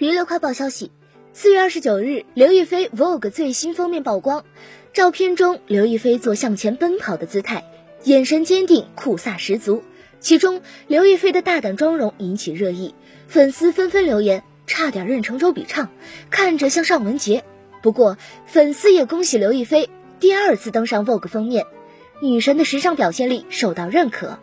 娱乐快报消息：四月二十九日，刘亦菲 Vogue 最新封面曝光，照片中刘亦菲做向前奔跑的姿态，眼神坚定，酷飒十足。其中，刘亦菲的大胆妆容引起热议，粉丝纷纷留言，差点认成周笔畅，看着像尚雯婕。不过，粉丝也恭喜刘亦菲第二次登上 Vogue 封面，女神的时尚表现力受到认可。